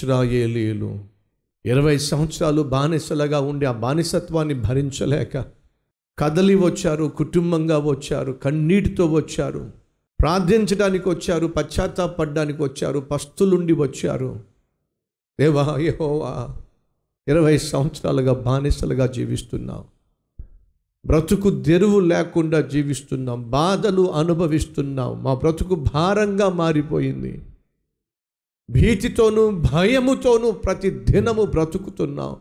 ఇష్రాయేలీలు ఇరవై సంవత్సరాలు బానిసలుగా ఉండి ఆ బానిసత్వాన్ని భరించలేక కదలి వచ్చారు కుటుంబంగా వచ్చారు కన్నీటితో వచ్చారు ప్రార్థించడానికి వచ్చారు పశ్చాత్తాపడడానికి వచ్చారు పస్తులుండి వచ్చారు. దేవా యహోవా ఇరవై సంవత్సరాలుగా బానిసలుగా జీవిస్తున్నాం బ్రతుకు తెరువు లేకుండా జీవిస్తున్నాం బాధలు అనుభవిస్తున్నాం. మా బ్రతుకు భారంగా మారిపోయింది. భీతితోనూ భయముతోనూ ప్రతి దినము బ్రతుకుతున్నాం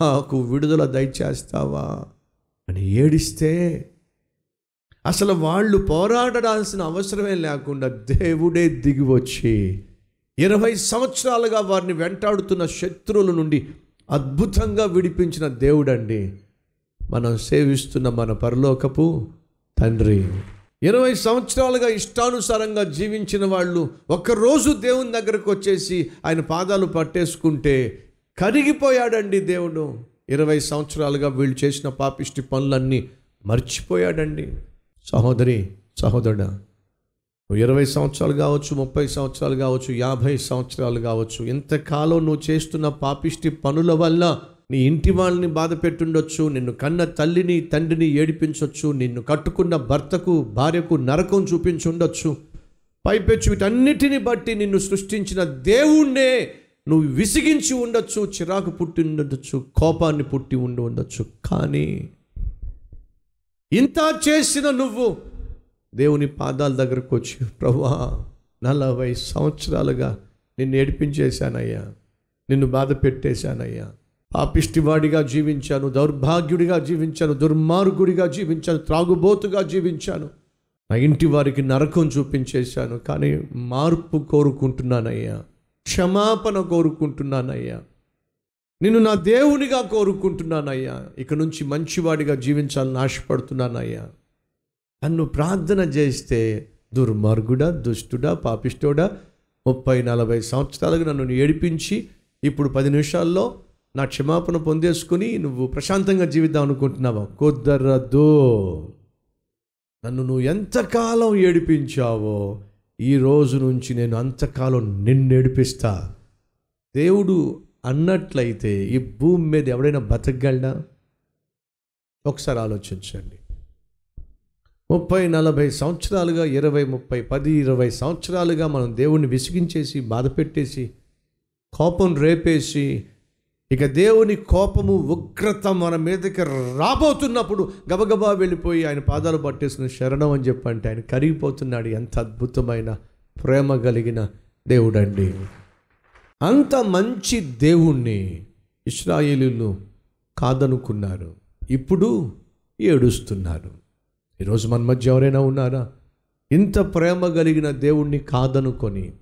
మాకు విడుదల దయచేస్తావా అని ఏడిస్తే అసలు వాళ్ళు పోరాడాల్సిన అవసరమే లేకుండా దేవుడే దిగి వచ్చి ఇరవై సంవత్సరాలుగా వారిని వెంటాడుతున్న శత్రువుల నుండి అద్భుతంగా విడిపించిన దేవుడండి. మనం సేవిస్తున్న మన పరలోకపు తండ్రి ఇరవై సంవత్సరాలుగా ఇష్టానుసారంగా జీవించిన వాళ్ళు ఒక్కరోజు దేవుని దగ్గరకు వచ్చేసి ఆయన పాదాలు పట్టేసుకుంటే కరిగిపోయాడండి దేవుడు. ఇరవై సంవత్సరాలుగా వీళ్ళు చేసిన పాపిష్టి పనులన్నీ మర్చిపోయాడండి. సహోదరి సహోదరుడు నువ్వు ఇరవై సంవత్సరాలు కావచ్చు ముప్పై సంవత్సరాలు కావచ్చు యాభై సంవత్సరాలు కావచ్చు ఇంతకాలం నువ్వు చేస్తున్న పాపిష్టి పనుల వల్ల నీ ఇంటి వాళ్ళని బాధ పెట్టుండొచ్చు నిన్ను కన్న తల్లిని తండ్రిని ఏడిపించవచ్చు నిన్ను కట్టుకున్న భర్తకు భార్యకు నరకం చూపించుండొచ్చు. పైపెచ్చు వీటన్నిటిని బట్టి నిన్ను సృష్టించిన దేవుణ్ణే నువ్వు విసిగించి ఉండొచ్చు చిరాకు పుట్టి ఉండొచ్చు కోపాన్ని పుట్టి ఉండి ఉండొచ్చు. కానీ ఇంత చేసిన నువ్వు దేవుని పాదాల దగ్గరకు వచ్చి ప్రభువా నలభై సంవత్సరాలుగా నిన్ను ఏడిపించేశానయ్యా నిన్ను బాధ పెట్టేశానయ్యా పాపిష్టివాడిగా జీవించాను దౌర్భాగ్యుడిగా జీవించాను దుర్మార్గుడిగా జీవించాను త్రాగుబోతుగా జీవించాను. నా ఇంటి వారికి నరకం చూపించేశాను కానీ మార్పు కోరుకుంటున్నానయ్యా. క్షమాపణ కోరుకుంటున్నానయ్యా. నిన్ను నా దేవునిగా కోరుకుంటున్నానయ్యా. ఇక నుంచి మంచివాడిగా జీవించాలని ఆశపడుతున్నానయ్యా. నన్ను ప్రార్థన చేస్తే దుర్మార్గుడా దుష్టుడా పాపిష్టోడా ముప్పై నలభై సంవత్సరాలుగా నన్ను ఏడిపించి ఇప్పుడు పది నిమిషాల్లో నా క్షమాపణ పొందేసుకుని నువ్వు ప్రశాంతంగా జీవిద్దాం అనుకుంటున్నావా? కుదరదు. నన్ను నువ్వు ఎంతకాలం ఏడిపించావో ఈ రోజు నుంచి నేను అంతకాలం నిన్ను ఏడిపిస్తా. దేవుడు అన్నట్లయితే ఈ భూమి మీద ఎవడైనా బతకగలడా? ఒకసారి ఆలోచించండి. ముప్పై నలభై సంవత్సరాలుగా ఇరవై ముప్పై పది ఇరవై సంవత్సరాలుగా మనం దేవుణ్ణి విసిగించేసి బాధ పెట్టేసి కోపం రేపేసి ఇక దేవుని కోపము ఉగ్రత మన మీదకి రాబోతున్నప్పుడు గబగబా వెళ్ళిపోయి ఆయన పాదాలు పట్టేసుకుని శరణం అని చెప్పంటే ఆయన కరిగిపోతున్నాడు. ఎంత అద్భుతమైన ప్రేమ కలిగిన దేవుడండి. అంత మంచి దేవుణ్ణి ఇస్రాయేలీలు కాదనుకున్నారు. ఇప్పుడు ఏడుస్తున్నారు. ఈరోజు మన మధ్య ఎవరైనా ఉన్నారా? ఇంత ప్రేమ కలిగిన దేవుణ్ణి కాదనుకొని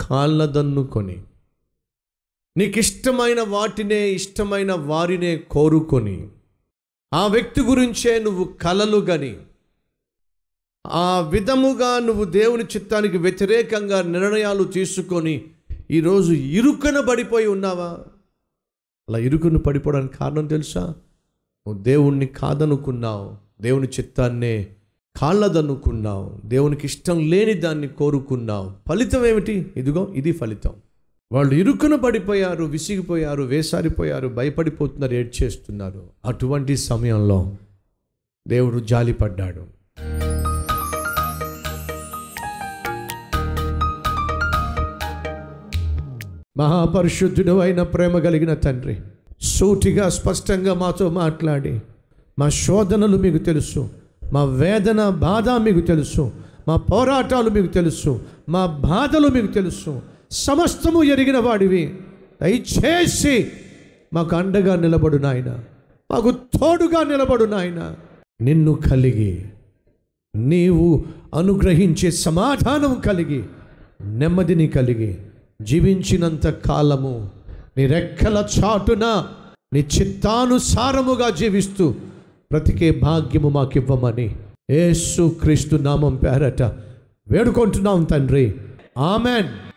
కాళ్ళదన్నుకొని నీకు ఇష్టమైన వాటినే ఇష్టమైన వారినే కోరుకొని ఆ వ్యక్తి గురించే నువ్వు కలలు గని ఆ విధముగా నువ్వు దేవుని చిత్తానికి వ్యతిరేకంగా నిర్ణయాలు తీసుకొని ఈరోజు ఇరుకన పడిపోయి ఉన్నావా? అలా ఇరుకును పడిపోవడానికి కారణం తెలుసా? నువ్వు దేవుణ్ణి కాదనుకున్నావు దేవుని చిత్తాన్నే కాళ్ళదనుకున్నావు దేవునికి ఇష్టం లేని దాన్ని కోరుకున్నావు. ఫలితం ఏమిటి? ఇదిగో ఇది ఫలితం. వాళ్ళు ఇరుకున పడిపోయారు విసిగిపోయారు వేసారిపోయారు భయపడిపోతున్నారు ఏడ్చేస్తున్నారు. అటువంటి సమయంలో దేవుడు జాలిపడ్డాడు. మహాపరిశుద్ధుడు అయిన ప్రేమ కలిగిన తండ్రి సూటిగా స్పష్టంగా మాతో మాట్లాడి మా శోధనలు మీకు తెలుసు మా వేదన బాధ మీకు తెలుసు మా పోరాటాలు మీకు తెలుసు మా బాధలు మీకు తెలుసు సమస్తము ఎరిగిన వాడివి. దయచేసి మాకు అండగా నిలబడు నాయన. మాకు తోడుగా నిలబడు నాయన. నిన్ను కలిగి నీవు అనుగ్రహించే సమాధానం కలిగి నెమ్మదిని కలిగి జీవించినంత కాలము నీ రెక్కల చాటున నీ చిత్తానుసారముగా జీవిస్తూ బ్రతికే భాగ్యము మాకివ్వమని ఏసు క్రీస్తు నామం పేరట వేడుకుంటున్నాం తండ్రి. ఆమెన్.